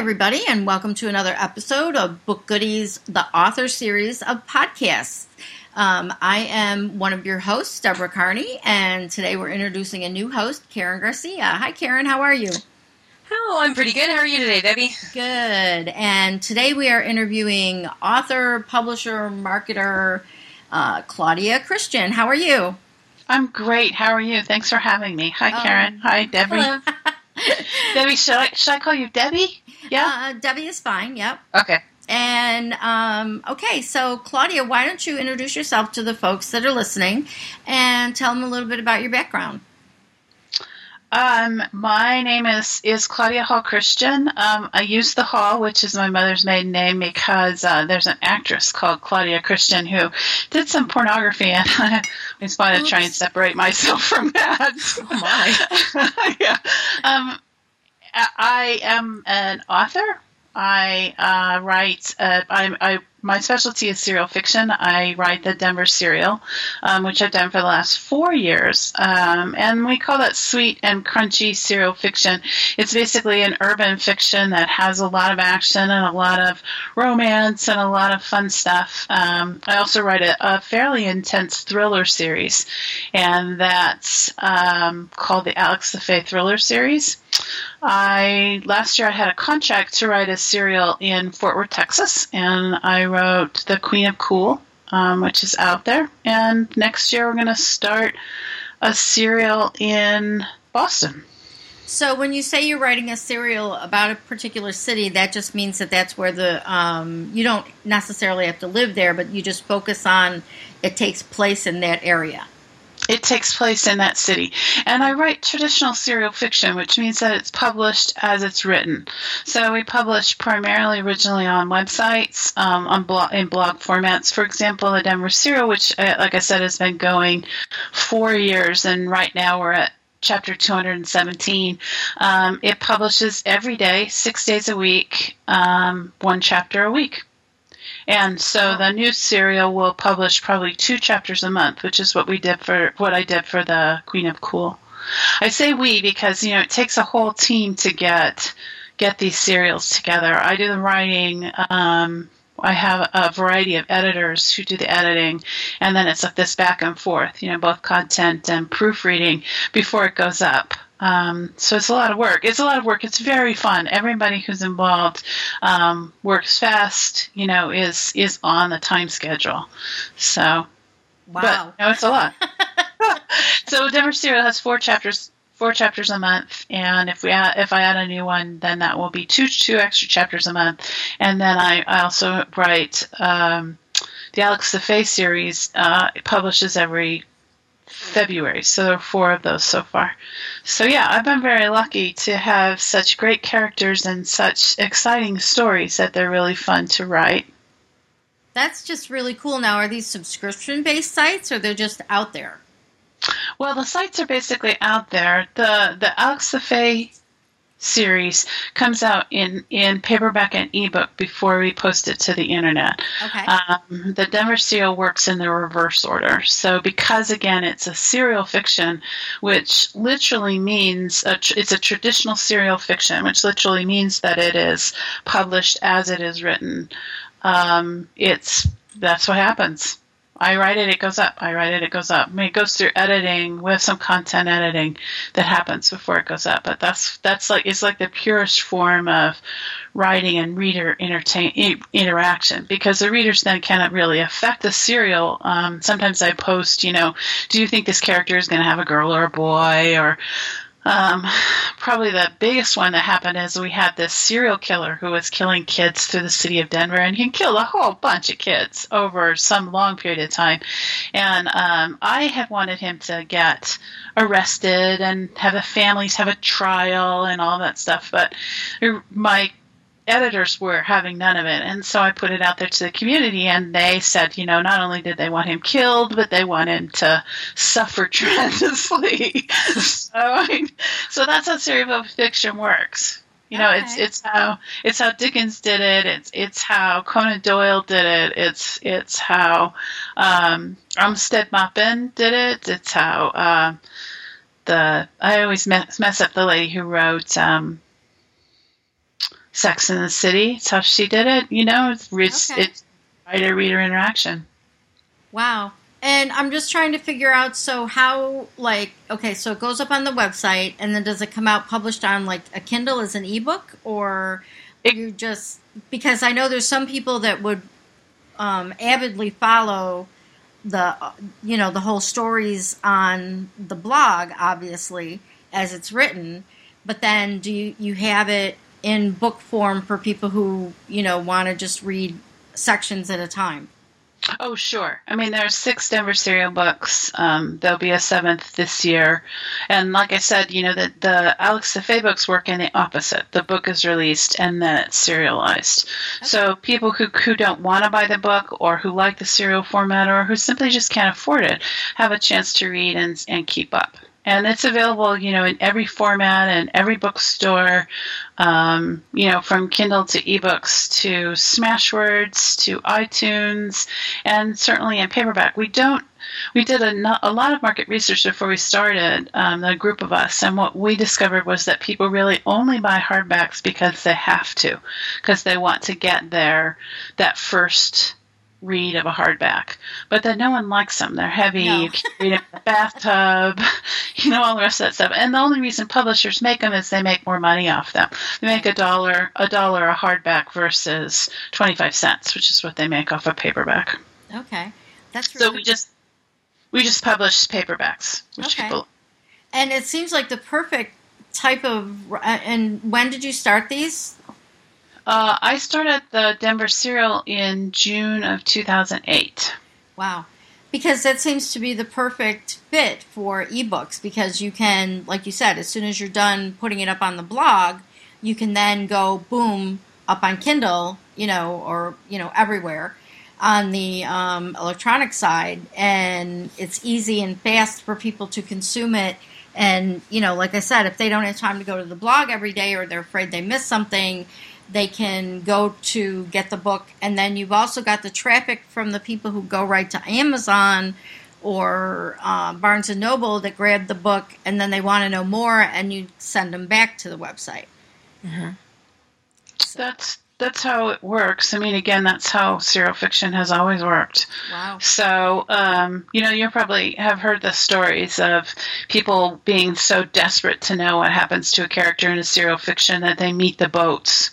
everybody, and welcome to another episode of Book Goodies, the author series of podcasts. Um, I am one of your hosts, Deborah Carney, and today we're introducing a new host, Karen Garcia. Hi, Karen, how are you? Oh, I'm pretty good. How are you today, Debbie? Good. And today we are interviewing author, publisher, marketer, uh, Claudia Christian. How are you? I'm great. How are you? Thanks for having me. Hi, um, Karen. Hi, Debbie. Debbie, should I, should I call you Debbie? Yeah. Uh, Debbie is fine. Yep. Okay. And um, okay, so Claudia, why don't you introduce yourself to the folks that are listening and tell them a little bit about your background? Um, my name is is Claudia Hall Christian. Um, I use the Hall, which is my mother's maiden name, because uh, there's an actress called Claudia Christian who did some pornography, and I just want to try and separate myself from that. Oh my! yeah. Um, I am an author. I uh, write. Uh, I, I my specialty is serial fiction. I write the Denver Serial, um, which I've done for the last four years, um, and we call that sweet and crunchy serial fiction. It's basically an urban fiction that has a lot of action and a lot of romance and a lot of fun stuff. Um, I also write a, a, fairly intense thriller series, and that's um, called the Alex the Fae Thriller Series. I last year I had a contract to write a serial in Fort Worth, Texas, and I wrote The Queen of Cool, um, which is out there. And next year we're going to start a serial in Boston. So when you say you're writing a serial about a particular city, that just means that that's where the um, you don't necessarily have to live there, but you just focus on it takes place in that area. It takes place in that city. And I write traditional serial fiction, which means that it's published as it's written. So we publish primarily originally on websites, um, on blog, in blog formats. For example, the Denver Serial, which, uh, like I said, has been going four years, and right now we're at chapter 217. Um, it publishes every day, six days a week, um, one chapter a week. And so the new serial will publish probably two chapters a month, which is what we did for what I did for the Queen of Cool. I say we because you know it takes a whole team to get get these serials together. I do the writing. Um, I have a variety of editors who do the editing, and then it's like this back and forth, you know, both content and proofreading before it goes up. Um, so it's a lot of work. It's a lot of work. It's very fun. Everybody who's involved um, works fast. You know, is is on the time schedule. So, wow, but, you know, it's a lot. so Denver Serial has four chapters. Four chapters a month, and if we add, if I add a new one, then that will be two two extra chapters a month. And then I, I also write um, the Alex the Fae series. Uh, it publishes every February. So there are four of those so far. So yeah, I've been very lucky to have such great characters and such exciting stories that they're really fun to write. That's just really cool. Now, are these subscription based sites or they're just out there? Well, the sites are basically out there. The the Alex the Fae series comes out in, in paperback and ebook before we post it to the internet. Okay. Um, the Denver Serial works in the reverse order. So because again it's a serial fiction, which literally means a tr- it's a traditional serial fiction, which literally means that it is published as it is written. Um, it's that's what happens. I write it, it goes up. I write it, it goes up. I mean, it goes through editing with some content editing that happens before it goes up. But that's that's like it's like the purest form of writing and reader entertain interaction because the readers then cannot really affect the serial. Um, sometimes I post, you know, do you think this character is going to have a girl or a boy or um, probably the biggest one that happened is we had this serial killer who was killing kids through the city of Denver, and he killed a whole bunch of kids over some long period of time. And um, I had wanted him to get arrested and have the families have a trial and all that stuff, but my editors were having none of it. And so I put it out there to the community, and they said, you know, not only did they want him killed, but they want him to suffer tremendously. so, so that's how serial fiction works. You know, okay. it's it's how it's how Dickens did it. It's it's how Conan Doyle did it. It's it's how um, Armistead Maupin did it. It's how uh, the I always mess, mess up the lady who wrote um, Sex in the City. It's how she did it. You know, it's it's, Okay. it's writer reader interaction. Wow. And I'm just trying to figure out so how like okay, so it goes up on the website and then does it come out published on like a Kindle as an ebook or It- you just because I know there's some people that would um, avidly follow the you know the whole stories on the blog obviously as it's written but then do you, you have it in book form for people who you know want to just read sections at a time Oh, sure. I mean, there are six Denver serial books. Um, there'll be a seventh this year. And like I said, you know, the, the Alex the Fae books work in the opposite. The book is released and then it's serialized. So people who, who don't want to buy the book or who like the serial format or who simply just can't afford it have a chance to read and, and keep up. And it's available, you know, in every format and every bookstore, um, you know, from Kindle to ebooks to Smashwords to iTunes, and certainly in paperback. We don't. We did a, a lot of market research before we started, um, the group of us, and what we discovered was that people really only buy hardbacks because they have to, because they want to get their that first read of a hardback. But then no one likes them. They're heavy. No. You can't read them in the bathtub. You know all the rest of that stuff. And the only reason publishers make them is they make more money off them. They make a dollar a dollar a hardback versus twenty five cents, which is what they make off a paperback. okay that's So we just we just publish paperbacks, which Okay. people And it seems like the perfect type of. And when did you start these? Uh, I started the Denver Serial in June of 2008. Wow. Because that seems to be the perfect fit for ebooks because you can, like you said, as soon as you're done putting it up on the blog, you can then go boom up on Kindle, you know, or, you know, everywhere on the um, electronic side. And it's easy and fast for people to consume it. And, you know, like I said, if they don't have time to go to the blog every day or they're afraid they miss something, they can go to get the book. And then you've also got the traffic from the people who go right to amazon or uh, barnes and noble that grab the book and then they want to know more and you send them back to the website. That's that's how it works. I mean, again, that's how serial fiction has always worked. wow. So, um, you know, you probably have heard the stories of people being so desperate to know what happens to a character in a serial fiction that they meet the boats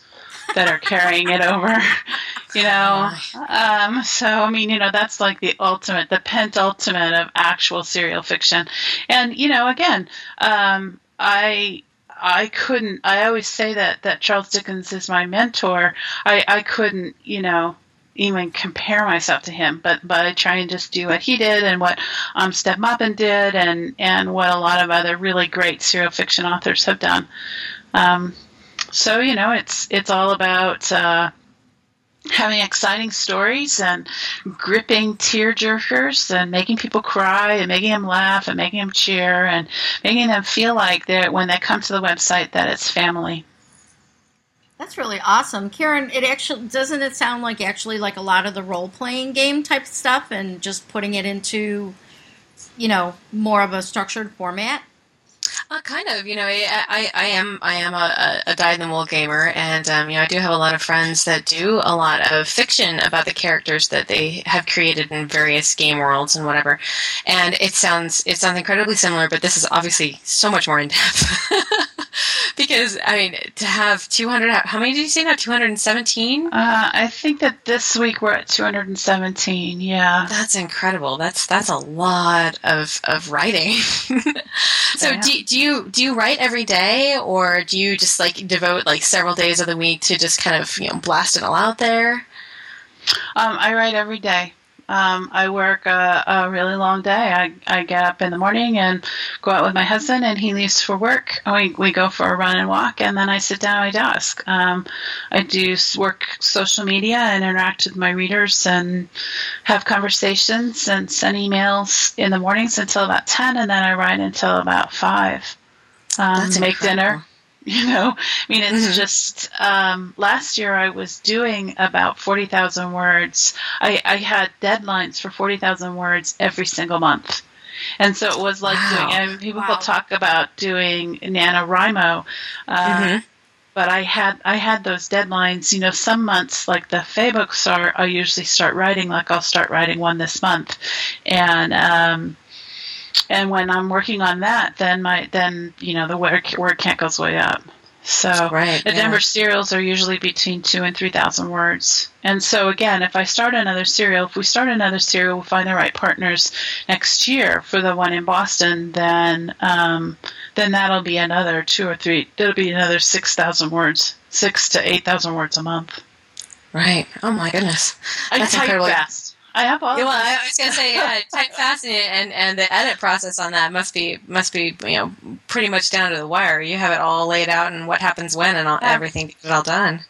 that are carrying it over. You know, um, so I mean, you know, that's like the ultimate, the pentultimate of actual serial fiction. And you know, again, um, I I couldn't. I always say that that Charles Dickens is my mentor. I I couldn't, you know, even compare myself to him, but but I try and just do what he did and what um, Steph Maupin did, and and what a lot of other really great serial fiction authors have done. Um, so you know, it's it's all about. Uh, Having exciting stories and gripping tear jerkers and making people cry and making them laugh and making them cheer and making them feel like that when they come to the website that it's family. that's really awesome karen it actually doesn't it sound like actually like a lot of the role-playing game type stuff and just putting it into you know more of a structured format Uh, kind of, you know, I, I, I am I am a, a dyed in the wool gamer, and um, you know, I do have a lot of friends that do a lot of fiction about the characters that they have created in various game worlds and whatever. And it sounds it sounds incredibly similar, but this is obviously so much more in depth. because I mean, to have two hundred, how many did you say now? Two hundred and seventeen. Uh, I think that this week we're at 217. Yeah. That's incredible. That's that's a lot of of writing. so Yeah. do, do you do you write every day, or do you just like devote like several days of the week to just kind of you know blast it all out there? Um, I write every day. Um, I work a, a really long day. I, I get up in the morning and go out with my husband, and he leaves for work. We, we go for a run and walk, and then I sit down at my desk. Um, I do work social media and interact with my readers and have conversations and send emails in the mornings until about 10, and then I write until about 5. Um, make incredible. dinner, you know i mean it's Mhm. just um, last year i was doing about 40000 words I, I had deadlines for 40000 words every single month and so it was like Wow. doing mean, people Wow. talk about doing NaNoWriMo uh, Mhm. but I had I had those deadlines. You know, some months like the Fae books are, I usually start writing. Like I'll start writing one this month, and um, and when I'm working on that, then my then you know the word word count goes way up. So right, the yeah. Denver serials are usually between two and three thousand words. And so again, if I start another serial, if we start another serial, we'll find the right partners next year for the one in Boston. Then um, then that'll be another two or three. It'll be another six thousand words, six to eight thousand words a month. Right. Oh my goodness. I That's type incredible. fast. I have all. Yeah, well, I was gonna say, yeah, type fast and, and and the edit process on that must be must be you know pretty much down to the wire. You have it all laid out and what happens when and all, Yeah. everything. Get it all done.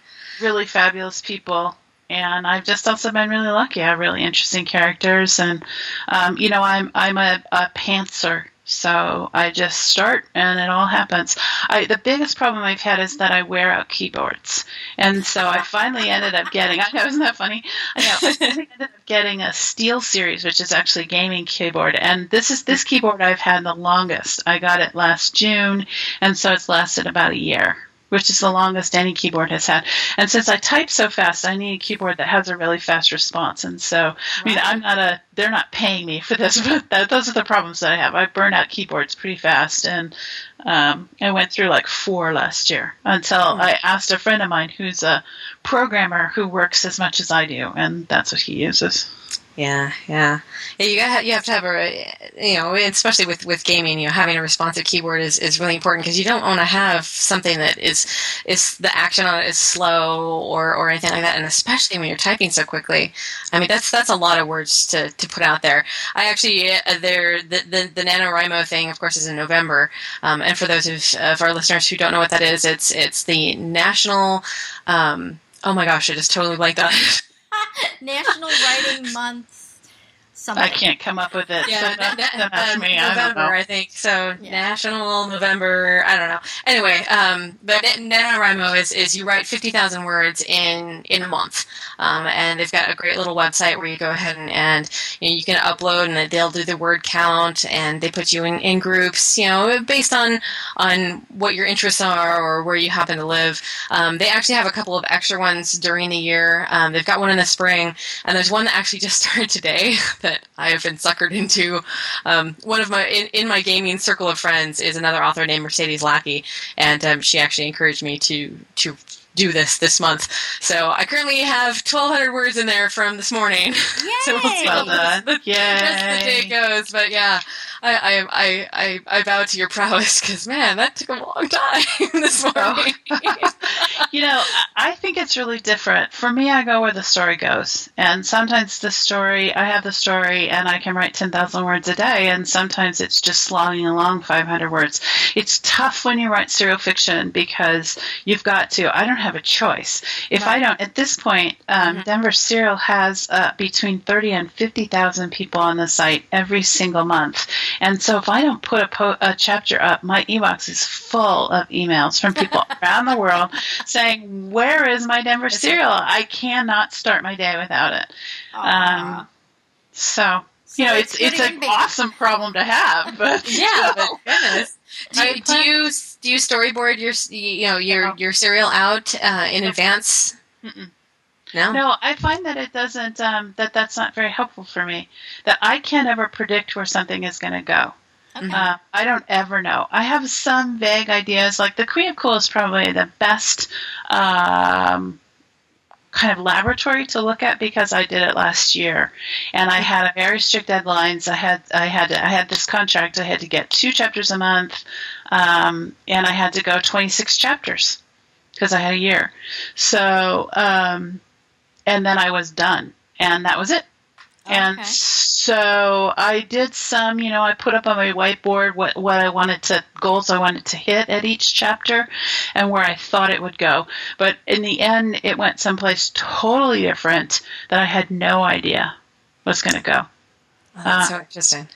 really fabulous people. And I've just also been really lucky. I have really interesting characters, and um, you know, I'm I'm a, a pantser, so I just start and it all happens. I the biggest problem I've had is that I wear out keyboards, and so I finally ended up getting. I know, isn't that funny? I know. I ended up getting a SteelSeries, which is actually a gaming keyboard, and this is this keyboard I've had the longest. I got it last June, and so it's lasted about a year which is the longest any keyboard has had. And since I type so fast, I need a keyboard that has a really fast response. And so, I mean, I'm not a, they're not paying me for this, but that, those are the problems that I have. I burn out keyboards pretty fast. And um, I went through like four last year until I asked a friend of mine who's a programmer who works as much as I do, and that's what he uses. Yeah, yeah. yeah you got you have to have a you know especially with with gaming you know having a responsive keyboard is, is really important because you don't want to have something that is is the action on it is slow or or anything like that and especially when you're typing so quickly. I mean that's that's a lot of words to, to put out there. I actually uh, there the, the the NaNoWriMo thing of course is in November um, and for those of, of our listeners who don't know what that is it's it's the national um, oh my gosh I just totally blanked on. National Writing Month. Something. I can't come up with it. Yeah, so don't, that, don't um, me. I November, know. I, think. So Yeah. national November. I don't know. Anyway, um, but NaNoWriMo is is you write fifty thousand words in in a month, um, and they've got a great little website where you go ahead and, and you, know, you can upload and they'll do the word count and they put you in, in groups, you know, based on on what your interests are or where you happen to live. Um, they actually have a couple of extra ones during the year. Um, they've got one in the spring, and there's one that actually just started today that I have been suckered into. Um, one of my in, in my gaming circle of friends is another author named Mercedes Lackey, and um, she actually encouraged me to to do this this month. So I currently have 1,200 words in there from this morning. so we'll see Well how done. the rest of the day goes. But yeah, I I I I, bow to your prowess because man, that took a long time this morning. you know, I think it's really different. For me, I go where the story goes. And sometimes the story, I have the story and I can write 10,000 words a day, and sometimes it's just slogging along 500 words. It's tough when you write serial fiction because you've got to, I don't have a choice. If I don't, at this point, um, Mhm. Denver Serial has uh, between 30 and 50,000 people on the site every single month. And so if I don't put a, po- a chapter up, my e-box is full of emails from people around the world saying, "Where is my Denver Serial? I cannot start my day without it." Um, so So you know, it's it's getting an awesome problem to have, but yeah, but goodness. Do you, do you do you storyboard your you know your your serial out uh, in advance? Mm-mm. No. No, I find that it doesn't. Um, that that's not very helpful for me. That I can't ever predict where something is going to go. Okay. Uh, I don't ever know. I have some vague ideas. Like the Queen of Cool is probably the best um, kind of laboratory to look at because I did it last year, and I had a very strict deadlines. I had I had I had this contract. I had to get two chapters a month, um, and I had to go 26 chapters because I had a year. So, um, and then I was done, and that was it. Okay. And so I did some, you know, I put up on my whiteboard what, what I wanted to, goals I wanted to hit at each chapter and where I thought it would go. But in the end, it went someplace totally different that I had no idea was going to go. Oh, that's Uh, so interesting.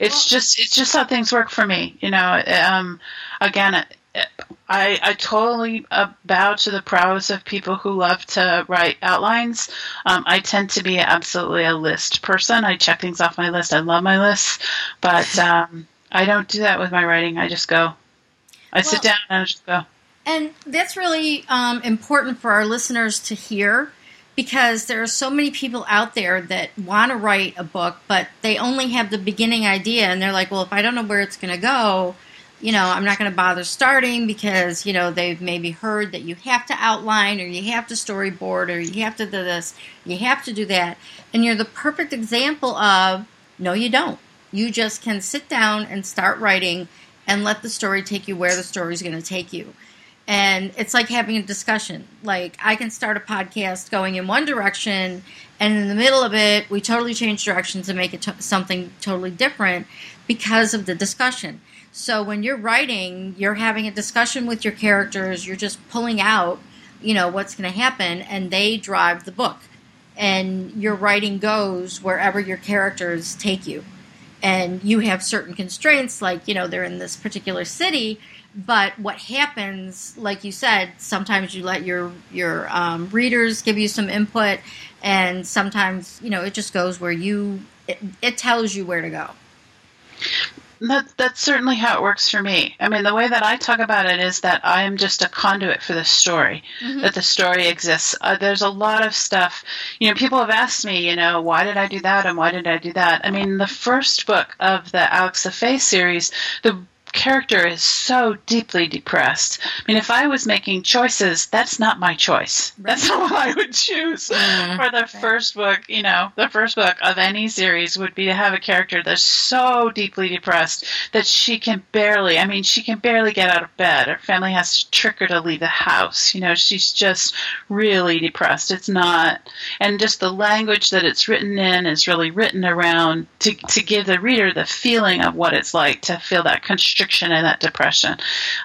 It's Well- just, it's just how things work for me. You know, um, again, I, I totally uh, bow to the prowess of people who love to write outlines. Um, I tend to be absolutely a list person. I check things off my list. I love my lists, but um, I don't do that with my writing. I just go. I sit down and I just go. And that's really um, important for our listeners to hear because there are so many people out there that want to write a book, but they only have the beginning idea and they're like, well, if I don't know where it's going to go, you know, I'm not going to bother starting because, you know, they've maybe heard that you have to outline or you have to storyboard or you have to do this, you have to do that. And you're the perfect example of no, you don't. You just can sit down and start writing and let the story take you where the story is going to take you and it's like having a discussion. Like I can start a podcast going in one direction, and in the middle of it, we totally change directions and make it something totally different because of the discussion. So when you're writing, you're having a discussion with your characters. You're just pulling out, you know, what's going to happen, and they drive the book. And your writing goes wherever your characters take you. And you have certain constraints, like, you know, they're in this particular city, but what happens, like you said, sometimes you let your your um, readers give you some input, and sometimes you know it just goes where you it, it tells you where to go. That, that's certainly how it works for me. I mean, the way that I talk about it is that I am just a conduit for the story, mm-hmm. that the story exists. Uh, there's a lot of stuff, you know, people have asked me, you know, why did I do that and why did I do that? I mean, the first book of the Alex the Fae series, the character is so deeply depressed. I mean, if I was making choices, that's not my choice. Right. That's not what I would choose mm, for the right. first book. You know, the first book of any series would be to have a character that's so deeply depressed that she can barely, I mean, she can barely get out of bed. Her family has to trick her to leave the house. You know, she's just really depressed. It's not, and just the language that it's written in is really written around to, to give the reader the feeling of what it's like to feel that constriction constriction and that depression.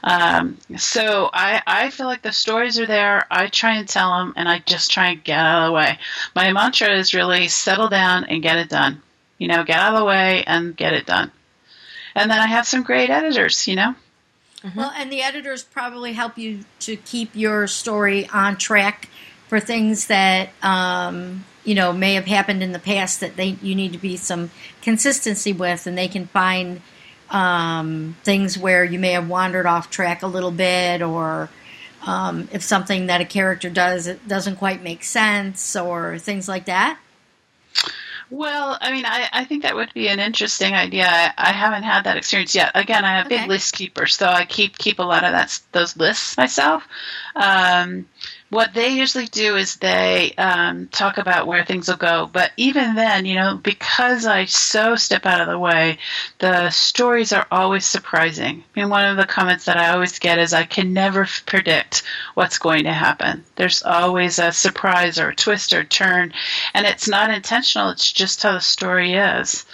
Um, so I, I feel like the stories are there. I try and tell them, and I just try and get out of the way. My mantra is really settle down and get it done. You know, get out of the way and get it done. And then I have some great editors, you know. Mm-hmm. Well, and the editors probably help you to keep your story on track for things that um, you know may have happened in the past that they you need to be some consistency with, and they can find um, things where you may have wandered off track a little bit, or um, if something that a character does it doesn't quite make sense, or things like that? Well, I mean, I, I think that would be an interesting idea. I, I haven't had that experience yet. Again, I have okay. big list keepers, so I keep keep a lot of that those lists myself. Um, what they usually do is they um, talk about where things will go. But even then, you know, because I so step out of the way, the stories are always surprising. I mean, one of the comments that I always get is I can never predict what's going to happen. There's always a surprise or a twist or turn, and it's not intentional. It's just how the story is.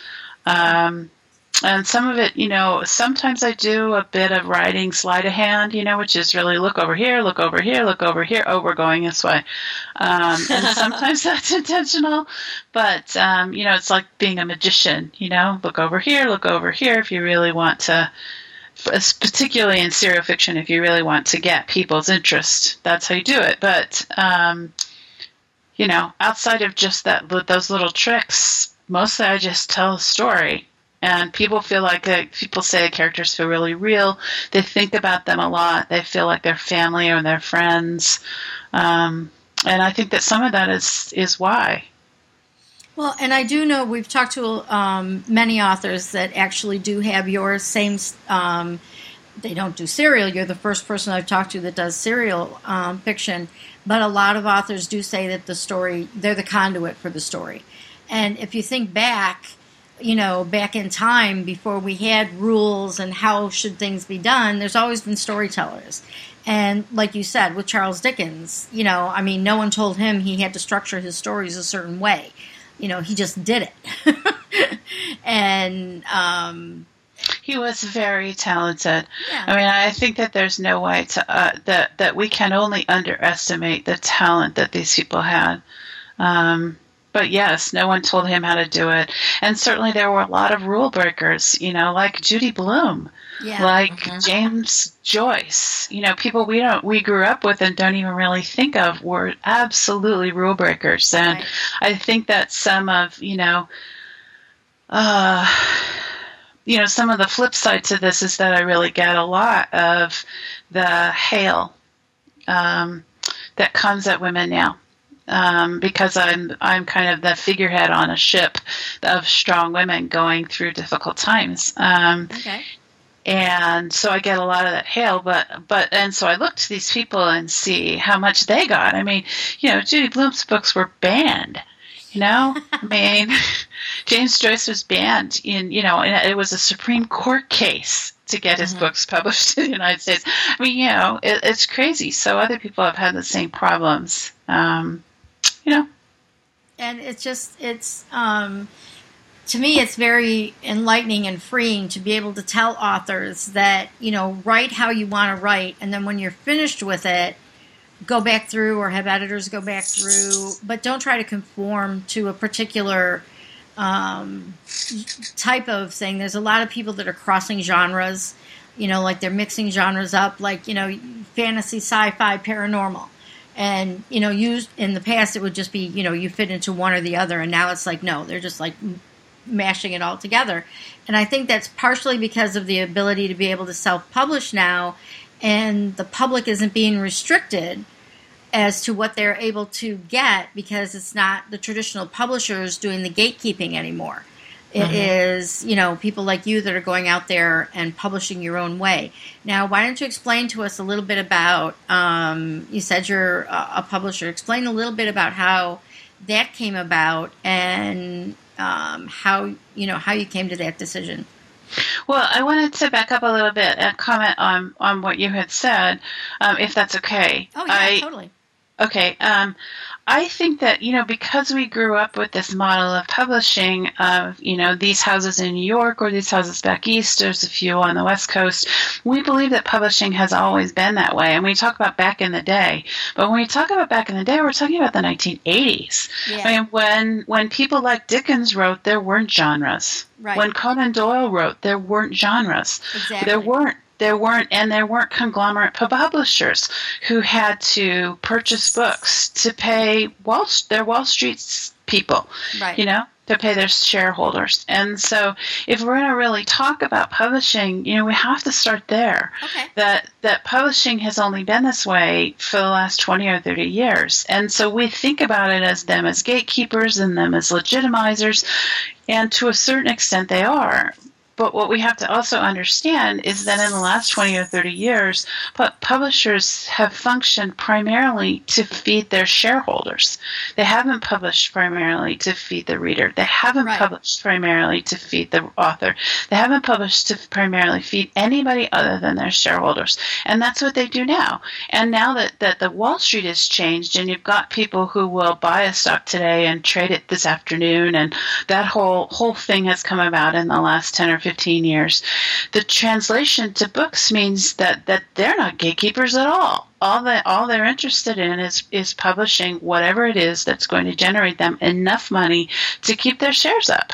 Um, and some of it, you know, sometimes I do a bit of writing sleight of hand, you know, which is really look over here, look over here, look over here. Oh, we're going this way. Um, and sometimes that's intentional, but um, you know, it's like being a magician. You know, look over here, look over here. If you really want to, particularly in serial fiction, if you really want to get people's interest, that's how you do it. But um, you know, outside of just that, those little tricks, mostly I just tell a story and people feel like people say the characters feel really real. They think about them a lot. They feel like their family or their friends, um, and I think that some of that is is why. Well, and I do know we've talked to um, many authors that actually do have your same. Um, they don't do serial. You're the first person I've talked to that does serial um, fiction, but a lot of authors do say that the story they're the conduit for the story. And if you think back, you know, back in time before we had rules and how should things be done, there's always been storytellers. And like you said, with Charles Dickens, you know, I mean, no one told him he had to structure his stories a certain way. You know, he just did it. and, um, he was very talented. Yeah. I mean, I think that there's no way to uh, that that we can only underestimate the talent that these people had. Um, but yes, no one told him how to do it. And certainly there were a lot of rule breakers, you know, like Judy Blume, yeah. like mm-hmm. James Joyce, you know, people we don't we grew up with and don't even really think of were absolutely rule breakers. And right. I think that some of, you know, uh you know, some of the flip side to this is that I really get a lot of the hail um, that comes at women now. Um, because I'm I'm kind of the figurehead on a ship of strong women going through difficult times. Um, Okay. and so I get a lot of that hail. But but and so I look to these people and see how much they got. I mean, you know, Judy Blume's books were banned. You know, I mean, James Joyce was banned in you know, and it was a Supreme Court case to get his Mhm. books published in the United States. I mean, you know, it, it's crazy. So other people have had the same problems. Um, you know, and it's just it's um to me it's very enlightening and freeing to be able to tell authors that you know write how you want to write and then when you're finished with it go back through or have editors go back through but don't try to conform to a particular um, type of thing. There's a lot of people that are crossing genres you know like they're mixing genres up like you know fantasy sci-fi paranormal and you know used in the past it would just be you know you fit into one or the other and now it's like no they're just like mashing it all together. And i think that's partially because of the ability to be able to self-publish now and the public isn't being restricted as to what they're able to get because it's not the traditional publishers doing the gatekeeping anymore It is, you know, people like you that are going out there and publishing your own way. Now, why don't you explain to us a little bit about? Um, you said you're a, a publisher. Explain a little bit about how that came about and um, how you know how you came to that decision. Well, I wanted to back up a little bit and comment on on what you had said, um, if that's okay. Oh yeah, I, totally. Okay. Um, I think that, you know, because we grew up with this model of publishing of, you know, these houses in New York or these houses back east, there's a few on the West Coast, we believe that publishing has always been that way. And we talk about back in the day. But when we talk about back in the day, we're talking about the 1980s. Yeah, I mean, when, when people like Dickens wrote, there weren't genres. right. When Conan Doyle wrote, there weren't genres. exactly. There weren't there weren't and there weren't conglomerate publishers who had to purchase books to pay Wall their Wall Street people, right. you know, to pay their shareholders. And so if we're going to really talk about publishing, you know, we have to start there. okay. That that publishing has only been this way for the last 20 or 30 years. And so we think about it as them as gatekeepers and them as legitimizers, and to a certain extent they are. But what we have to also understand is that in the last 20 or 30 years, publishers have functioned primarily to feed their shareholders. They haven't published primarily to feed the reader. They haven't Right. published primarily to feed the author. They haven't published to primarily feed anybody other than their shareholders. And that's what they do now. And now that, that the Wall Street has changed and you've got people who will buy a stock today and trade it this afternoon and that whole whole thing has come about in the last 10 or 15 years. The translation to books means that, that they're not gatekeepers at all. All that all they're interested in is is publishing whatever it is that's going to generate them enough money to keep their shares up.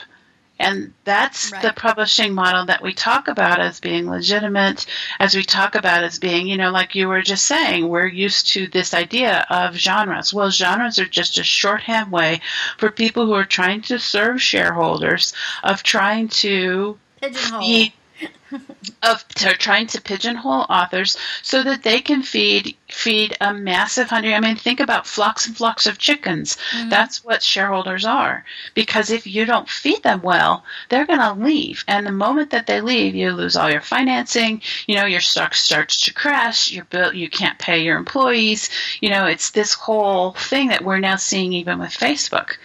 And that's Right. the publishing model that we talk about as being legitimate, as we talk about as being, you know, like you were just saying, we're used to this idea of genres. Well, genres are just a shorthand way for people who are trying to serve shareholders of trying to Pigeonhole. of trying to pigeonhole authors so that they can feed feed a massive hundred I mean think about flocks and flocks of chickens. Mhm. That's what shareholders are. Because if you don't feed them well, they're gonna leave. And the moment that they leave, you lose all your financing, you know, your stock starts to crash, your bill you can't pay your employees. You know, it's this whole thing that we're now seeing even with Facebook.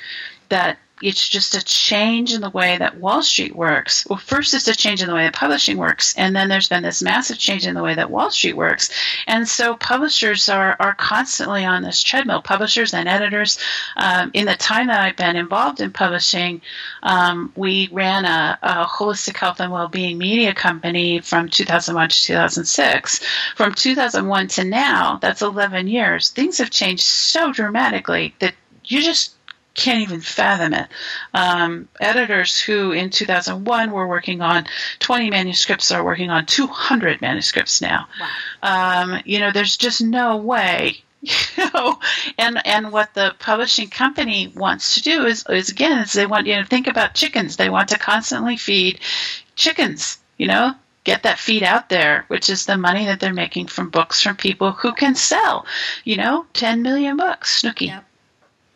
That it's just a change in the way that Wall Street works. Well, first it's a change in the way that publishing works, and then there's been this massive change in the way that Wall Street works. And so publishers are, are constantly on this treadmill, publishers and editors. Um, in the time that I've been involved in publishing, um, we ran a, a holistic health and well-being media company from 2001 to 2006. From 2001 to now, that's 11 years. Things have changed so dramatically that you just can't even fathom it. Um, editors who in 2001 were working on 20 manuscripts are working on 200 manuscripts now. Wow. Um, you know, there's just no way. You know, and and what the publishing company wants to do is is again is they want you to think about chickens. They want to constantly feed chickens. You know, get that feed out there, which is the money that they're making from books from people who can sell, you know, 10 million books. Snooki. Yep.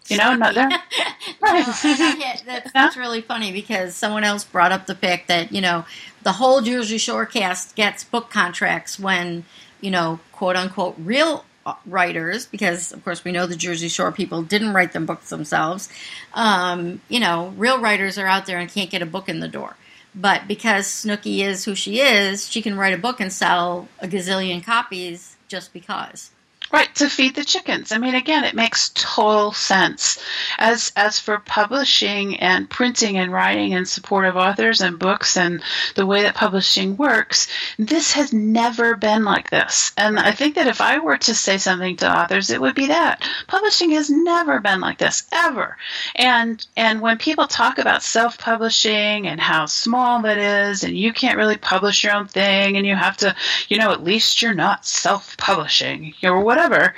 You know, not there. no, that's, that's really funny because someone else brought up the fact that, you know, the whole Jersey Shore cast gets book contracts when, you know, quote unquote, real writers, because of course we know the Jersey Shore people didn't write them books themselves. Um, you know, real writers are out there and can't get a book in the door. But because Snooki is who she is, she can write a book and sell a gazillion copies just because. Right, to feed the chickens. I mean, again, it makes total sense. As as for publishing and printing and writing and support of authors and books and the way that publishing works, this has never been like this. And I think that if I were to say something to authors, it would be that publishing has never been like this ever. And and when people talk about self-publishing and how small that is, and you can't really publish your own thing, and you have to, you know, at least you're not self-publishing, or whatever However,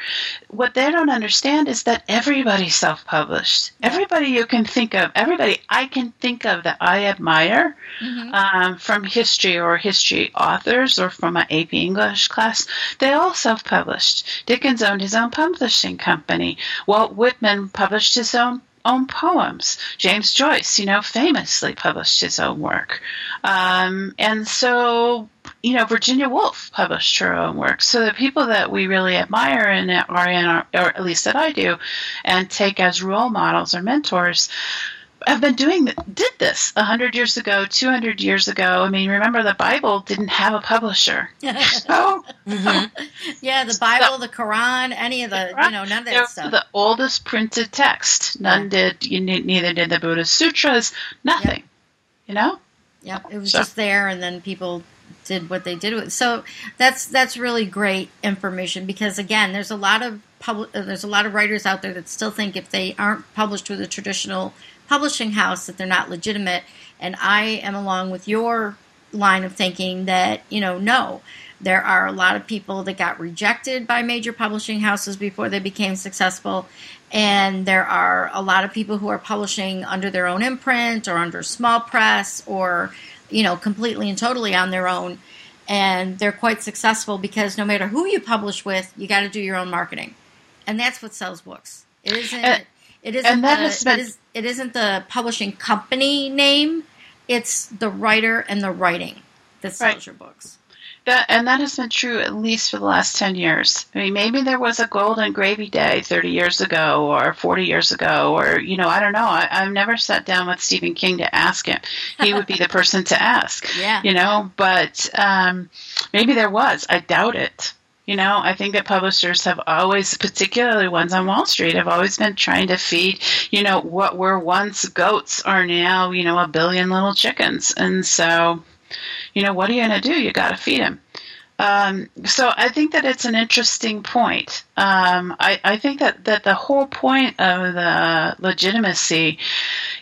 what they don't understand is that everybody's self published. Everybody you can think of, everybody I can think of that I admire mm-hmm. um, from history or history authors or from my AP English class, they all self published. Dickens owned his own publishing company. Walt Whitman published his own own poems. James Joyce, you know, famously published his own work. Um, and so, you know, Virginia Woolf published her own work. So the people that we really admire and are in our, or at least that I do, and take as role models or mentors, have been doing did this a hundred years ago, two hundred years ago. I mean, remember the Bible didn't have a publisher. oh, mm-hmm. yeah, the Bible, the Quran, any of the you know none of that stuff. The oldest printed text. None yeah. did. You neither did the Buddhist sutras. Nothing. Yep. You know. yeah it was so. just there, and then people did what they did with. So that's that's really great information because again, there's a lot of public, uh, there's a lot of writers out there that still think if they aren't published with a traditional publishing house that they're not legitimate. And I am along with your line of thinking that, you know, no, there are a lot of people that got rejected by major publishing houses before they became successful. And there are a lot of people who are publishing under their own imprint or under small press or, you know, completely and totally on their own. And they're quite successful because no matter who you publish with, you got to do your own marketing. And that's what sells books. It isn't. Uh, it isn't the, been, it, is, it isn't the publishing company name. It's the writer and the writing that sells right. your books. That, and that has been true at least for the last 10 years. I mean, maybe there was a golden gravy day 30 years ago or 40 years ago, or, you know, I don't know. I, I've never sat down with Stephen King to ask him. He would be the person to ask, yeah. you know, but um, maybe there was. I doubt it. You know, I think that publishers have always, particularly ones on Wall Street, have always been trying to feed, you know, what were once goats are now, you know, a billion little chickens. And so, you know, what are you going to do? You got to feed him. Um, so I think that it's an interesting point. Um, I, I, think that, that the whole point of the legitimacy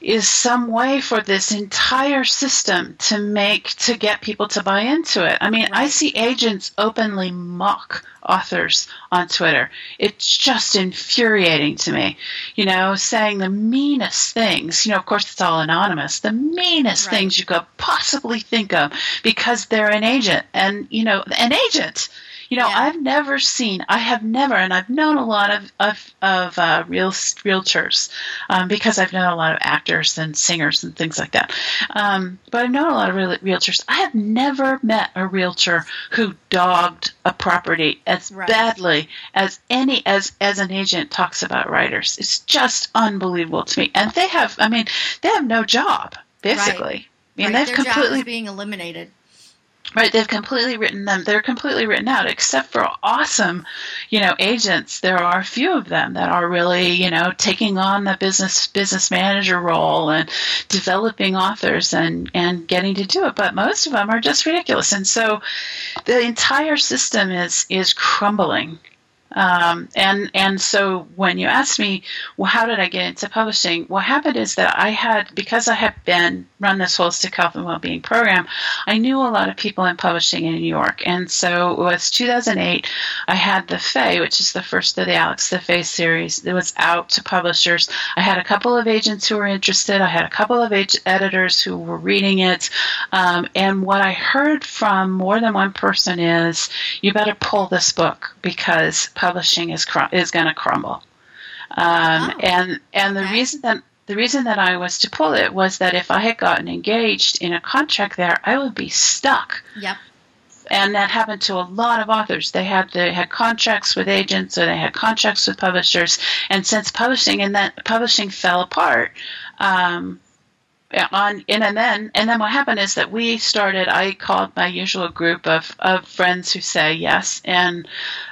is some way for this entire system to make to get people to buy into it. I mean, I see agents openly mock authors on Twitter. It's just infuriating to me. You know, saying the meanest things. You know, of course, it's all anonymous. The meanest right. things you could possibly think of because they're an agent, and you know, an agent you know, yeah. I've never seen, I have never, and I've known a lot of of, of uh, real realtors um, because I've known a lot of actors and singers and things like that. Um, but I've known a lot of real, realtors. I have never met a realtor who dogged a property as right. badly as any as as an agent talks about writers. It's just unbelievable to me. And they have, I mean, they have no job basically. Right. I mean, right. they've Their completely being eliminated. Right, they've completely written them. They're completely written out, except for awesome, you know, agents. There are a few of them that are really, you know, taking on the business business manager role and developing authors and and getting to do it. But most of them are just ridiculous, and so the entire system is is crumbling Um, and and so when you asked me, well, how did I get into publishing? What happened is that I had because I had been run this holistic health and well-being program, I knew a lot of people in publishing in New York, and so it was 2008. I had the Fae, which is the first of the Alex the Fae series. It was out to publishers. I had a couple of agents who were interested. I had a couple of editors who were reading it, um, and what I heard from more than one person is, you better pull this book because publishing is cr- is going to crumble. Um, oh, and and the okay. reason that the reason that I was to pull it was that if I had gotten engaged in a contract there, I would be stuck. Yep. And that happened to a lot of authors. They had they had contracts with agents or they had contracts with publishers. And since publishing and that publishing fell apart, um, on and, and then and then what happened is that we started i called my usual group of, of friends who say yes and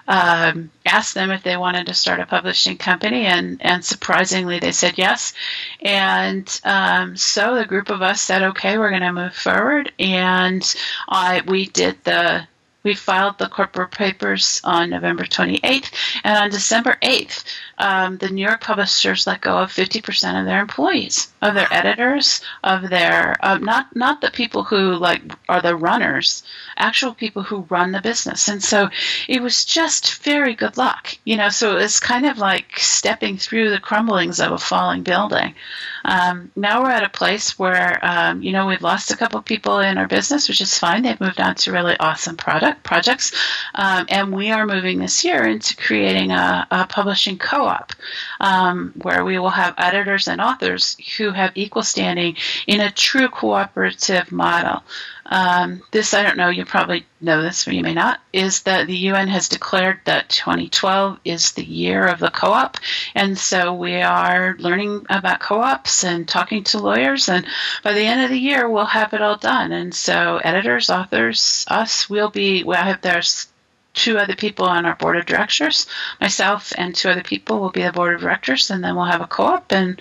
um, asked them if they wanted to start a publishing company and and surprisingly they said yes. And um, so the group of us said okay we're going to move forward. And I we did the we filed the corporate papers on November 28th, and on December 8th, um, the New York publishers let go of 50% of their employees, of their editors, of their um, not not the people who like are the runners, actual people who run the business. And so it was just very good luck, you know. So it's kind of like stepping through the crumblings of a falling building. Um, now we're at a place where um, you know we've lost a couple people in our business, which is fine. They've moved on to really awesome product projects, um, and we are moving this year into creating a, a publishing co-op um, where we will have editors and authors who have equal standing in a true cooperative model. Um, this, I don't know, you probably know this, or you may not, is that the UN has declared that 2012 is the year of the co op. And so we are learning about co ops and talking to lawyers. And by the end of the year, we'll have it all done. And so editors, authors, us, we'll be, well, I have there's two other people on our board of directors. Myself and two other people will be the board of directors, and then we'll have a co op. And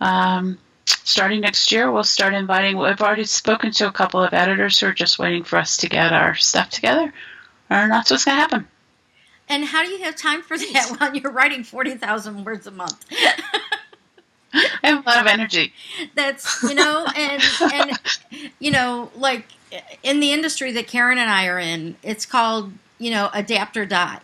um, starting next year, we'll start inviting. I've already spoken to a couple of editors who are just waiting for us to get our stuff together, and that's what's going to happen. And how do you have time for that while you're writing forty thousand words a month? I have a lot of energy. That's you know, and and you know, like in the industry that Karen and I are in, it's called you know adapt or die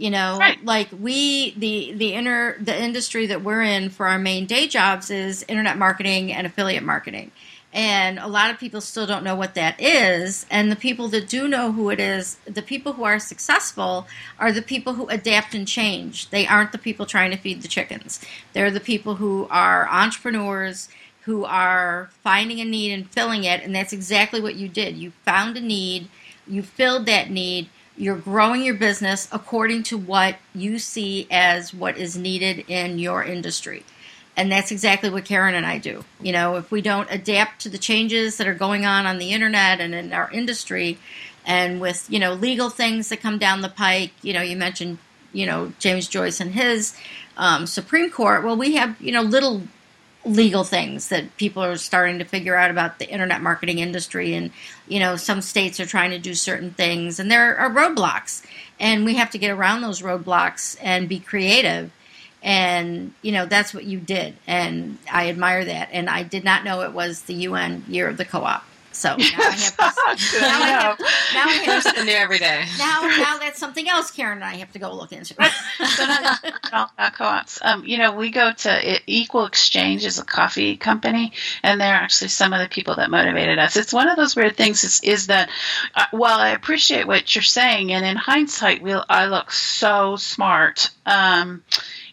you know right. like we the the inner the industry that we're in for our main day jobs is internet marketing and affiliate marketing. And a lot of people still don't know what that is. And the people that do know who it is the people who are successful are the people who adapt and change. They aren't the people trying to feed the chickens. They're the people who are entrepreneurs who are finding a need and filling it. And that's exactly what you did. You found a need. You filled that need you're growing your business according to what you see as what is needed in your industry. And that's exactly what Karen and I do. You know, if we don't adapt to the changes that are going on on the internet and in our industry, and with, you know, legal things that come down the pike, you know, you mentioned, you know, James Joyce and his um, Supreme Court. Well, we have, you know, little legal things that people are starting to figure out about the internet marketing industry. And you know some states are trying to do certain things and there are roadblocks. And we have to get around those roadblocks and be creative. And you know that's what you did. And i admire that. And i did not know it was the un year of the co-op so now I have to, now I have, now I have something new every day. Now, now that's something else Karen and I have to go look into. co-ops. Um, you know, we go to Equal Exchange is a coffee company, and they're actually some of the people that motivated us. It's one of those weird things is, is that uh, while I appreciate what you're saying, and in hindsight, we I look so smart. Um,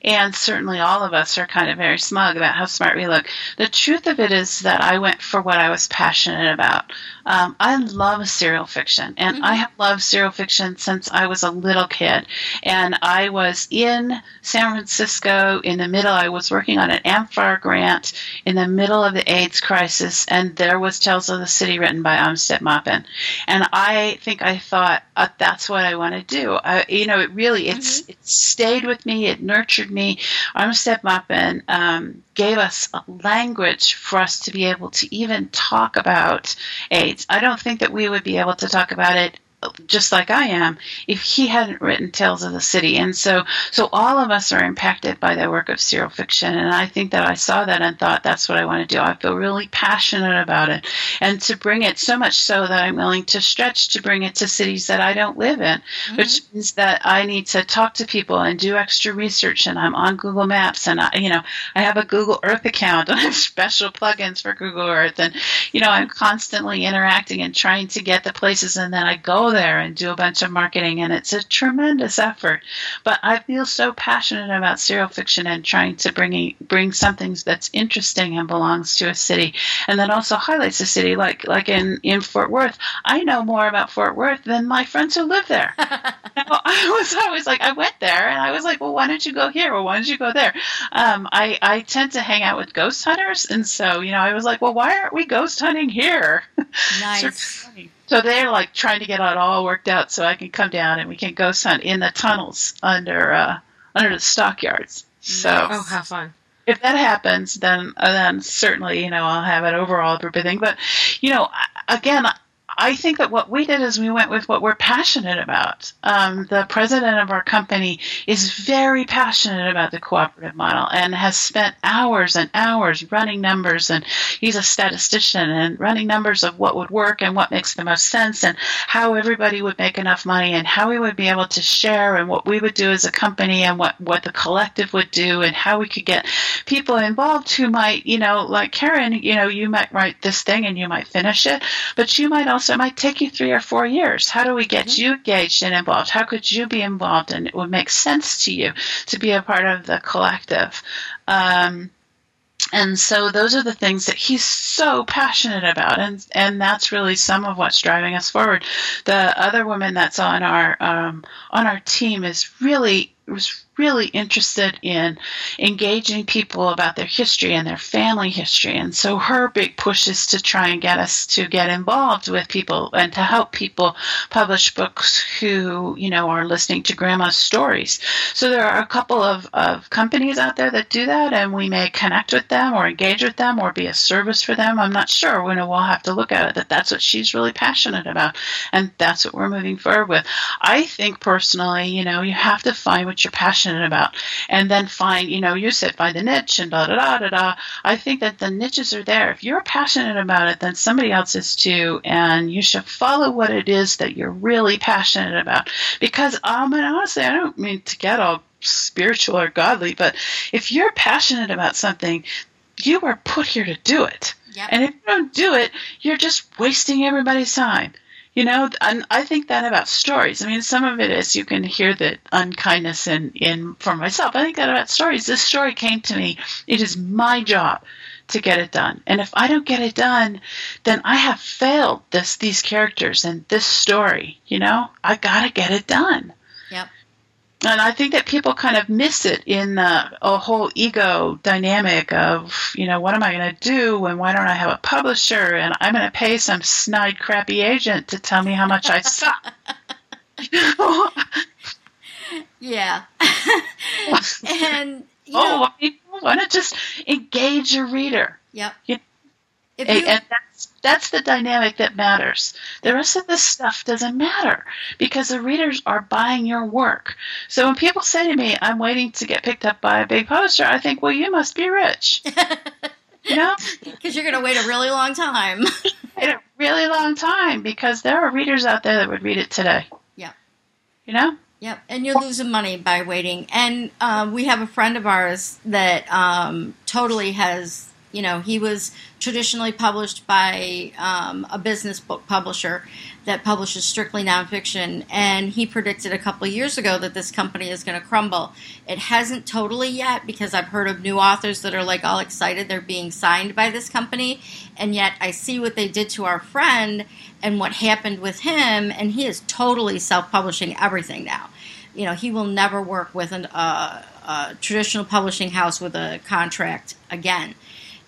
and certainly all of us are kind of very smug about how smart we look. The truth of it is that I went for what I was passionate about. Um, I love serial fiction, and mm-hmm. I have loved serial fiction since I was a little kid. And I was in San Francisco in the middle. I was working on an AmFAR grant in the middle of the AIDS crisis, and there was Tales of the City written by Armistead Maupin. And I think I thought uh, that's what I want to do. I, you know, it really it's mm-hmm. it stayed with me. It nurtured me. Armistead Maupin um, gave us a language for us to be able to even talk about AIDS. I don't think that we would be able to talk about it just like I am, if he hadn't written Tales of the City. And so, so all of us are impacted by the work of serial fiction. And I think that I saw that and thought that's what I want to do. I feel really passionate about it, and to bring it so much so that I'm willing to stretch to bring it to cities that I don't live in, mm-hmm. which means that I need to talk to people and do extra research. And I'm on Google Maps, and I, you know, I have a Google Earth account, and I have special plugins for Google Earth, and you know, I'm constantly interacting and trying to get the places, and then I go there and do a bunch of marketing, and it's a tremendous effort. But I feel so passionate about serial fiction and trying to bring bring something that's interesting and belongs to a city, and that also highlights the city. Like like in in Fort Worth, I know more about Fort Worth than my friends who live there. you know, I was always like, I went there, and I was like, well, why don't you go here, Well, why don't you go there? Um, I I tend to hang out with ghost hunters, and so you know, I was like, well, why aren't we ghost hunting here? Nice. So they're like trying to get it all worked out so I can come down and we can ghost hunt in the tunnels under uh, under the stockyards. So oh, how fun! If that happens, then uh, then certainly you know I'll have an overall group of thing. But you know, again, I think that what we did is we went with what we're passionate about. Um, the president of our company is very passionate about the cooperative model and has spent hours and hours running numbers. And he's a statistician and running numbers of what would work and what makes the most sense and how everybody would make enough money and how we would be able to share and what we would do as a company and what, what the collective would do and how we could get people involved who might, you know, like Karen, you know, you might write this thing and you might finish it, but you might also so it might take you three or four years. How do we get mm-hmm. you engaged and involved? How could you be involved? And it would make sense to you to be a part of the collective. Um, and so those are the things that he's so passionate about and and that's really some of what's driving us forward the other woman that's on our um, on our team is really was really interested in engaging people about their history and their family history. And so her big push is to try and get us to get involved with people and to help people publish books who, you know, are listening to grandma's stories. So there are a couple of, of companies out there that do that and we may connect with them or engage with them or be a service for them. I'm not sure. You know, we'll have to look at it that that's what she's really passionate about. And that's what we're moving forward with. I think personally, you know, you have to find what you're passionate about and then find, you know, you said find the niche and da da da da da. I think that the niches are there. If you're passionate about it, then somebody else is too, and you should follow what it is that you're really passionate about. Because, um, and honestly, I don't mean to get all spiritual or godly, but if you're passionate about something, you are put here to do it. Yep. And if you don't do it, you're just wasting everybody's time. You know, and I think that about stories. I mean, some of it is you can hear the unkindness in, in for myself. I think that about stories. This story came to me. It is my job to get it done. And if I don't get it done, then I have failed this these characters and this story. You know, I gotta get it done. And I think that people kind of miss it in the a whole ego dynamic of, you know, what am I going to do and why don't I have a publisher and I'm going to pay some snide, crappy agent to tell me how much I suck. yeah. and, you oh, know, why not just engage your reader? Yep. You, you, and that's that's the dynamic that matters. The rest of this stuff doesn't matter because the readers are buying your work. So when people say to me, "I'm waiting to get picked up by a big publisher," I think, "Well, you must be rich." you know, because you're going to wait a really long time. wait a really long time because there are readers out there that would read it today. Yeah. You know. Yep, and you're losing money by waiting. And uh, we have a friend of ours that um, totally has you know, he was traditionally published by um, a business book publisher that publishes strictly nonfiction, and he predicted a couple years ago that this company is going to crumble. It hasn't totally yet because I've heard of new authors that are like all excited they're being signed by this company, and yet I see what they did to our friend and what happened with him, and he is totally self publishing everything now. You know, he will never work with an, uh, a traditional publishing house with a contract again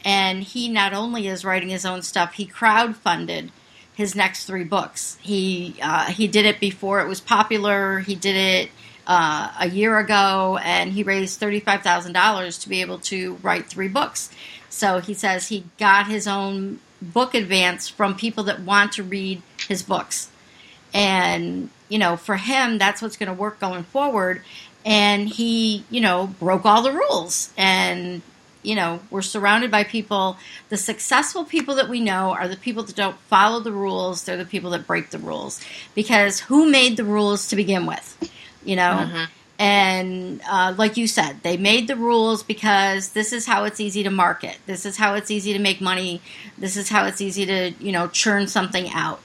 and he not only is writing his own stuff, he crowdfunded his next three books. He uh, he did it before it was popular. He did it uh, a year ago, and he raised thirty five thousand dollars to be able to write three books. So he says he got his own book advance from people that want to read his books, And, you know, for him, that's what's going to work going forward. And he, you know, broke all the rules. And, you know, we're surrounded by people. The successful people that we know are the people that don't follow the rules. They're the people that break the rules. Because who made the rules to begin with? You know? Mm-hmm. And uh, like you said, they made the rules because this is how it's easy to market. This is how it's easy to make money. This is how it's easy to, you know, churn something out.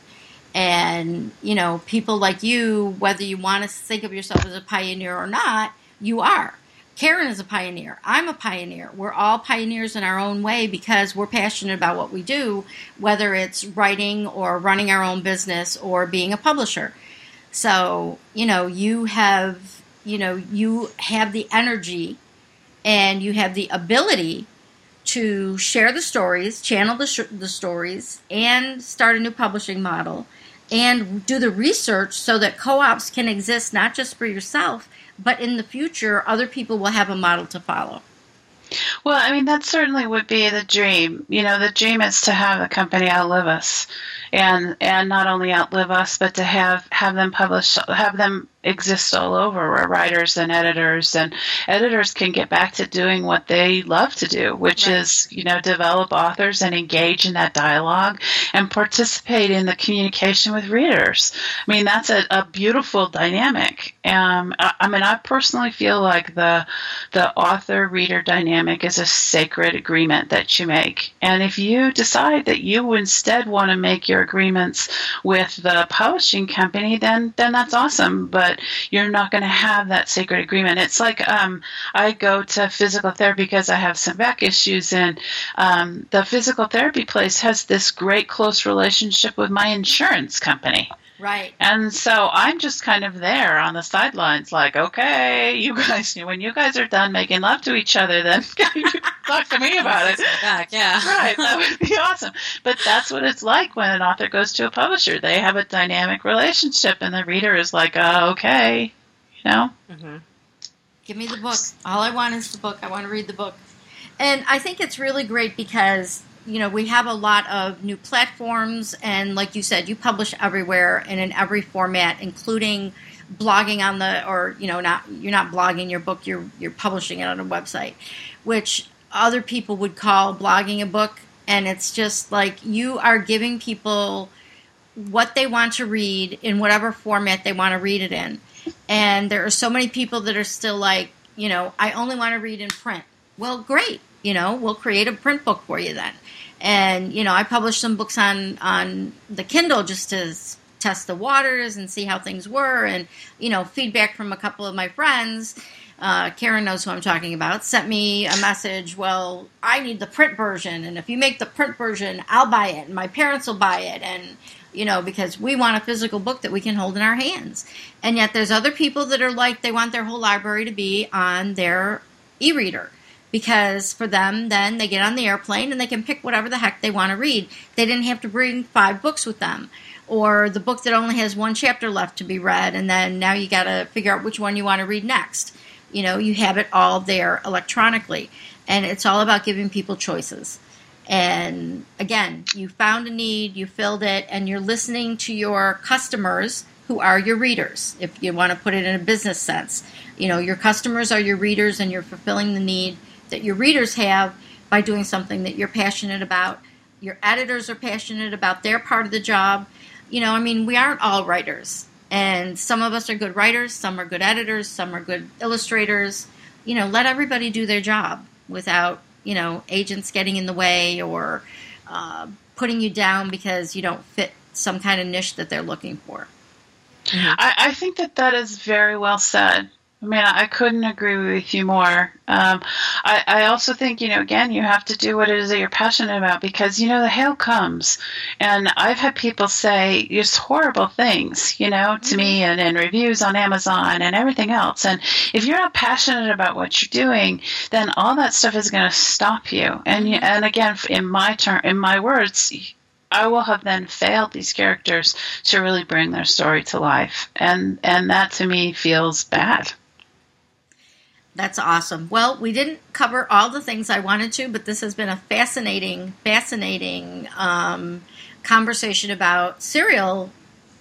And, you know, people like you, whether you want to think of yourself as a pioneer or not, you are. Karen is a pioneer. I'm a pioneer. We're all pioneers in our own way because we're passionate about what we do, whether it's writing or running our own business or being a publisher. So, you know, you have you know you have the energy and you have the ability to share the stories, channel the, sh- the stories, and start a new publishing model and do the research so that co ops can exist not just for yourself, but in the future, other people will have a model to follow. Well, I mean, that certainly would be the dream. You know, the dream is to have the company outlive us and and not only outlive us, but to have have them publish, have them exist all over where writers and editors and editors can get back to doing what they love to do which right. is you know develop authors and engage in that dialogue and participate in the communication with readers. I mean that's a, a beautiful dynamic. Um, I, I mean i personally feel like the the author reader dynamic is a sacred agreement that you make. And if you decide that you instead want to make your agreements with the publishing company then then that's awesome. But but you're not going to have that sacred agreement. It's like um, I go to physical therapy because I have some back issues, and um, the physical therapy place has this great close relationship with my insurance company. Right. And so I'm just kind of there on the sidelines, like, okay, you guys, when you guys are done making love to each other, then talk to me about it. Back, yeah. Right. That would be awesome. But that's what it's like when an author goes to a publisher. They have a dynamic relationship, and the reader is like, oh, okay, you know? Mm-hmm. Give me the book. All I want is the book. I want to read the book. And I think it's really great because you know, we have a lot of new platforms, and like you said, you publish everywhere and in every format, including blogging on the, or you know, not you're not blogging your book, you're you're publishing it on a website, which other people would call blogging a book, and it's just like you are giving people what they want to read in whatever format they want to read it in, and there are so many people that are still like, you know, I only want to read in print. Well, great, you know, we'll create a print book for you then and you know I published some books on on the Kindle just to test the waters and see how things were, and you know feedback from a couple of my friends. Uh, Karen knows who I'm talking about. Sent me a message. Well, I need the print version, and if you make the print version, I'll buy it, and my parents will buy it, and you know because we want a physical book that we can hold in our hands. And yet, there's other people that are like they want their whole library to be on their e-reader because for them, then they get on the airplane and they can pick whatever the heck they want to read. They didn't have to bring five books with them. Or the book that only has one chapter left to be read, and then now you got to figure out which one you want to read next. You know, you have it all there electronically. And it's all about giving people choices. And again, you found a need, you filled it, and you're listening to your customers who are your readers, if you want to put it in a business sense. You know, your customers are your readers, and you're fulfilling the need that your readers have by doing something that you're passionate about. Your editors are passionate about their part of the job. You know, I mean, we aren't all writers. And some of us are good writers, some are good editors, some are good illustrators. You know, let everybody do their job without, you know, agents getting in the way or uh, putting you down because you don't fit some kind of niche that they're looking for. Mm-hmm. I, I, think that that is very well said. I mean, I couldn't agree with you more. Um, I, I also think, you know, again, you have to do what it is that you're passionate about because, you know, the hail comes. And I've had people say just horrible things, you know, to me mm-hmm. and in reviews on Amazon and everything else. And if you're not passionate about what you're doing, then all that stuff is going to stop you. And, mm-hmm. and again, in my term, in my words, I will have then failed these characters to really bring their story to life. And, and that to me feels bad. That's awesome. Well, we didn't cover all the things I wanted to, but this has been a fascinating, fascinating um, conversation about serial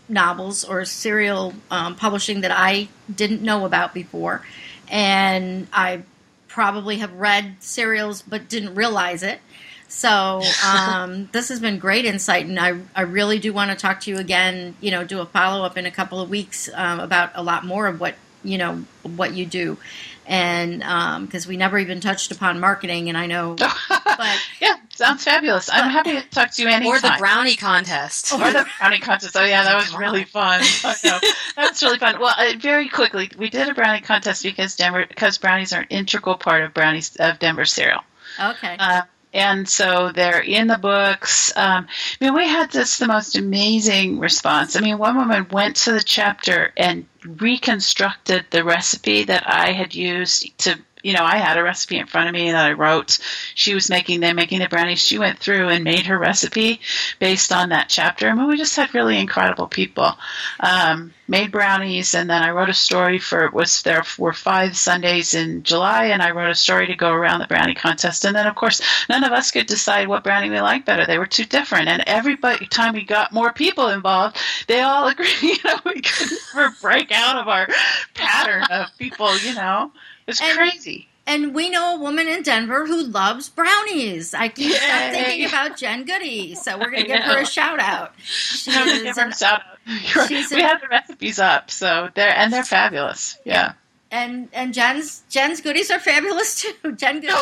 novels or serial um, publishing that I didn't know about before, and I probably have read serials but didn't realize it. So um, this has been great insight, and I, I really do want to talk to you again. You know, do a follow up in a couple of weeks um, about a lot more of what you know what you do, and because um, we never even touched upon marketing, and I know, but yeah, sounds fabulous. I'm happy to talk to you anytime. Or the brownie contest. Or the brownie contest. Oh yeah, that was really fun. Oh, no, that was really fun. Well, uh, very quickly, we did a brownie contest because Denver because brownies are an integral part of brownies of Denver Serial. Okay. Uh, and so they're in the books. Um, I mean, we had just the most amazing response. I mean, one woman went to the chapter and reconstructed the recipe that I had used to you know, I had a recipe in front of me that I wrote. She was making them, making the brownies. She went through and made her recipe based on that chapter. I mean, we just had really incredible people. Um, made brownies, and then I wrote a story for it was there were five Sundays in July, and I wrote a story to go around the brownie contest. And then, of course, none of us could decide what brownie we liked better. They were too different, and every time we got more people involved, they all agreed. You know, we couldn't break out of our pattern of people. You know. It's and, crazy. And we know a woman in Denver who loves brownies. I keep thinking about Jen Goody, so we're going to give her a shout out. She's give her a shout out. we have the recipes up, so they're and they're fabulous. Yeah. And and Jen's Jen's goodies are fabulous too. Jen Goody,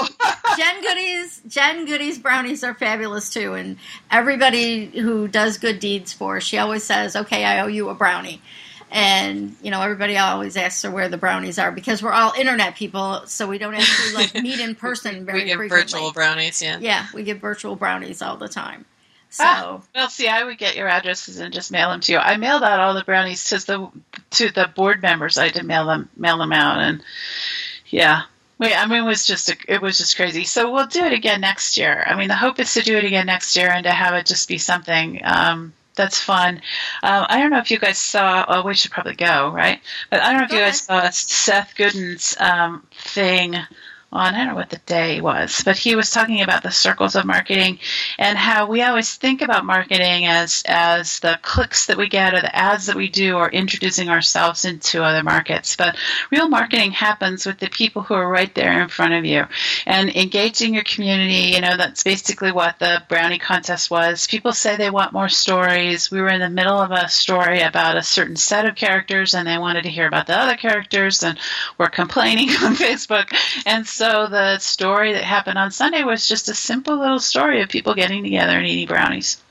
Jen Goody's Jen Goody's brownies are fabulous too. And everybody who does good deeds for, her, she always says, "Okay, I owe you a brownie." And you know everybody always asks her where the brownies are because we're all internet people, so we don't actually like meet in person very we get frequently. virtual brownies, yeah. Yeah, we get virtual brownies all the time. So ah, well, see, I would get your addresses and just mail them to you. I mailed out all the brownies to the to the board members. I did mail them mail them out, and yeah, Wait, I mean, it was just a, it was just crazy. So we'll do it again next year. I mean, the hope is to do it again next year and to have it just be something um, that's fun. Um, I don't know if you guys saw. Oh, we should probably go, right? But I don't know if you guys saw Seth Godin's um, thing on I don't know what the day was, but he was talking about the circles of marketing and how we always think about marketing as as the clicks that we get or the ads that we do or introducing ourselves into other markets. But real marketing happens with the people who are right there in front of you and engaging your community. You know, that's basically what the brownie contest was. People say they want more stories. We were in the middle of a story about a certain set of characters and they wanted to hear about the other characters and were complaining on Facebook. And so so the story that happened on Sunday was just a simple little story of people getting together and eating brownies.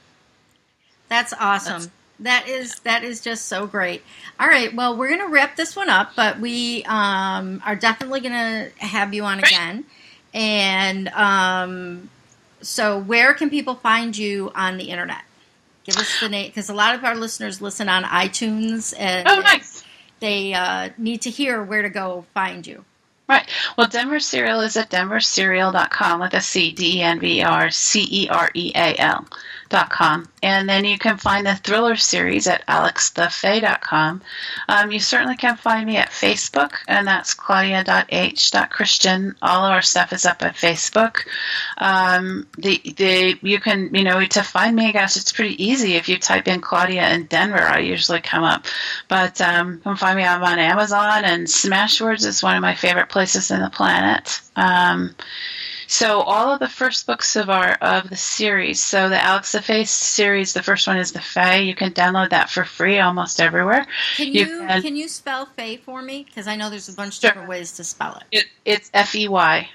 That's awesome. That's- that is that is just so great. All right, well, we're going to wrap this one up, but we um, are definitely going to have you on again. And um, so, where can people find you on the internet? Give us the name because a lot of our listeners listen on iTunes, and oh, nice. they uh, need to hear where to go find you. Right. Well, Denver Cereal is at denvercereal.com with a C, D E N V R C E R E A L com. And then you can find the thriller series at alexthefey.com. Um, you certainly can find me at Facebook, and that's claudia.h.christian. All of our stuff is up at Facebook. Um, the, the, you can, you know, to find me, I guess it's pretty easy. If you type in Claudia in Denver, I usually come up. But um, you can find me I'm on Amazon, and Smashwords is one of my favorite places in the planet. Um, so all of the first books of our of the series. So the Alex the Fey series, the first one is the Fey. You can download that for free almost everywhere. Can you, you can, can, you spell Fey for me? Because I know there's a bunch of sure. different ways to spell it. it it's F E Y.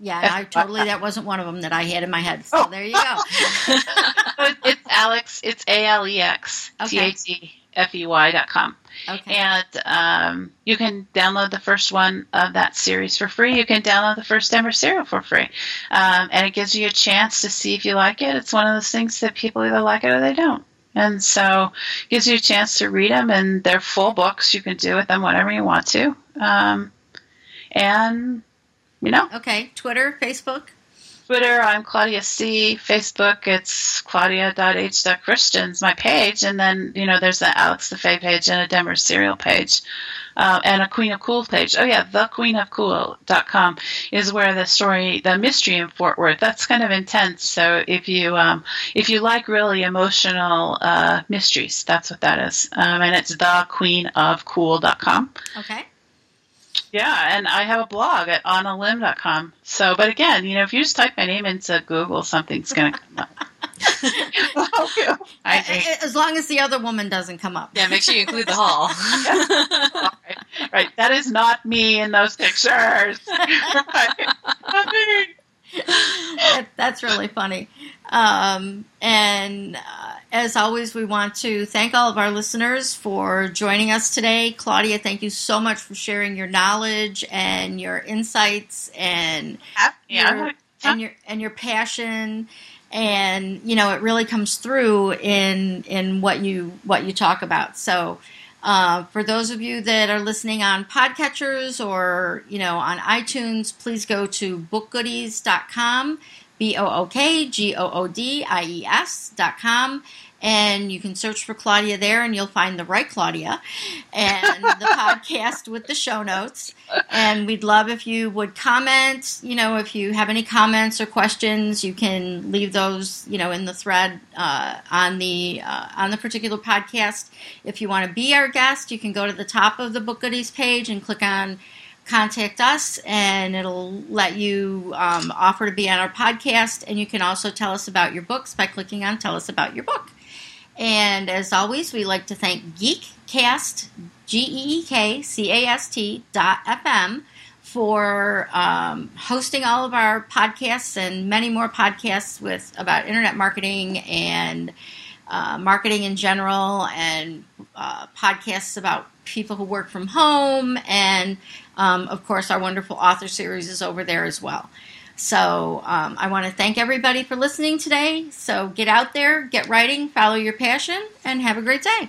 Yeah, I totally that wasn't one of them that I had in my head. So oh. there you go. it's Alex. It's A L E X T A T F E Y dot com. Okay. And um, you can download the first one of that series for free. You can download the first Denver Serial for free. Um, and it gives you a chance to see if you like it. It's one of those things that people either like it or they don't. And so it gives you a chance to read them, and they're full books. You can do with them whatever you want to. Um, and, you know. Okay. Twitter, Facebook? Twitter, I'm Claudia C. Facebook, it's claudia.h.christians, my page. And then, you know, there's the Alex the Fey page and a Denver Serial page. uh, and a Queen of Cool page. Oh yeah, thequeenofcool.com is where the story, the mystery in Fort Worth. That's kind of intense. So if you um, if you like really emotional uh, mysteries, that's what that is. Um, and it's thequeenofcool.com. Okay. Yeah, and I have a blog at on-a-limb.com. So, but again, you know, if you just type my name into Google, something's going to come up. I agree. As long as the other woman doesn't come up. Yeah, make sure you include the hall. right. right. That is not me in those pictures. right. That's really funny. Um, and uh, as always, we want to thank all of our listeners for joining us today. Claudia, thank you so much for sharing your knowledge and your insights and yeah. your, and your and your passion. And you know, it really comes through in in what you what you talk about. So. Uh, for those of you that are listening on podcatchers or you know on iTunes, please go to bookgoodies.com B O O K G O O D I E S dot com. And you can search for Claudia there and you'll find the right Claudia and the podcast with the show notes. And we'd love if you would comment. You know, if you have any comments or questions, you can leave those, you know, in the thread uh, on the uh, on the particular podcast. If you want to be our guest, you can go to the top of the Book Goodies page and click on contact us and it'll let you um, offer to be on our podcast. And you can also tell us about your books by clicking on Tell Us About Your Book. And as always, we like to thank Geekcast, G E E K C A S T dot FM, for um, hosting all of our podcasts and many more podcasts with about internet marketing and uh, marketing in general, and uh, podcasts about people who work from home, and um, of course, our wonderful author series is over there as well. So um, I want to thank everybody for listening today. So get out there, get writing, follow your passion, and have a great day.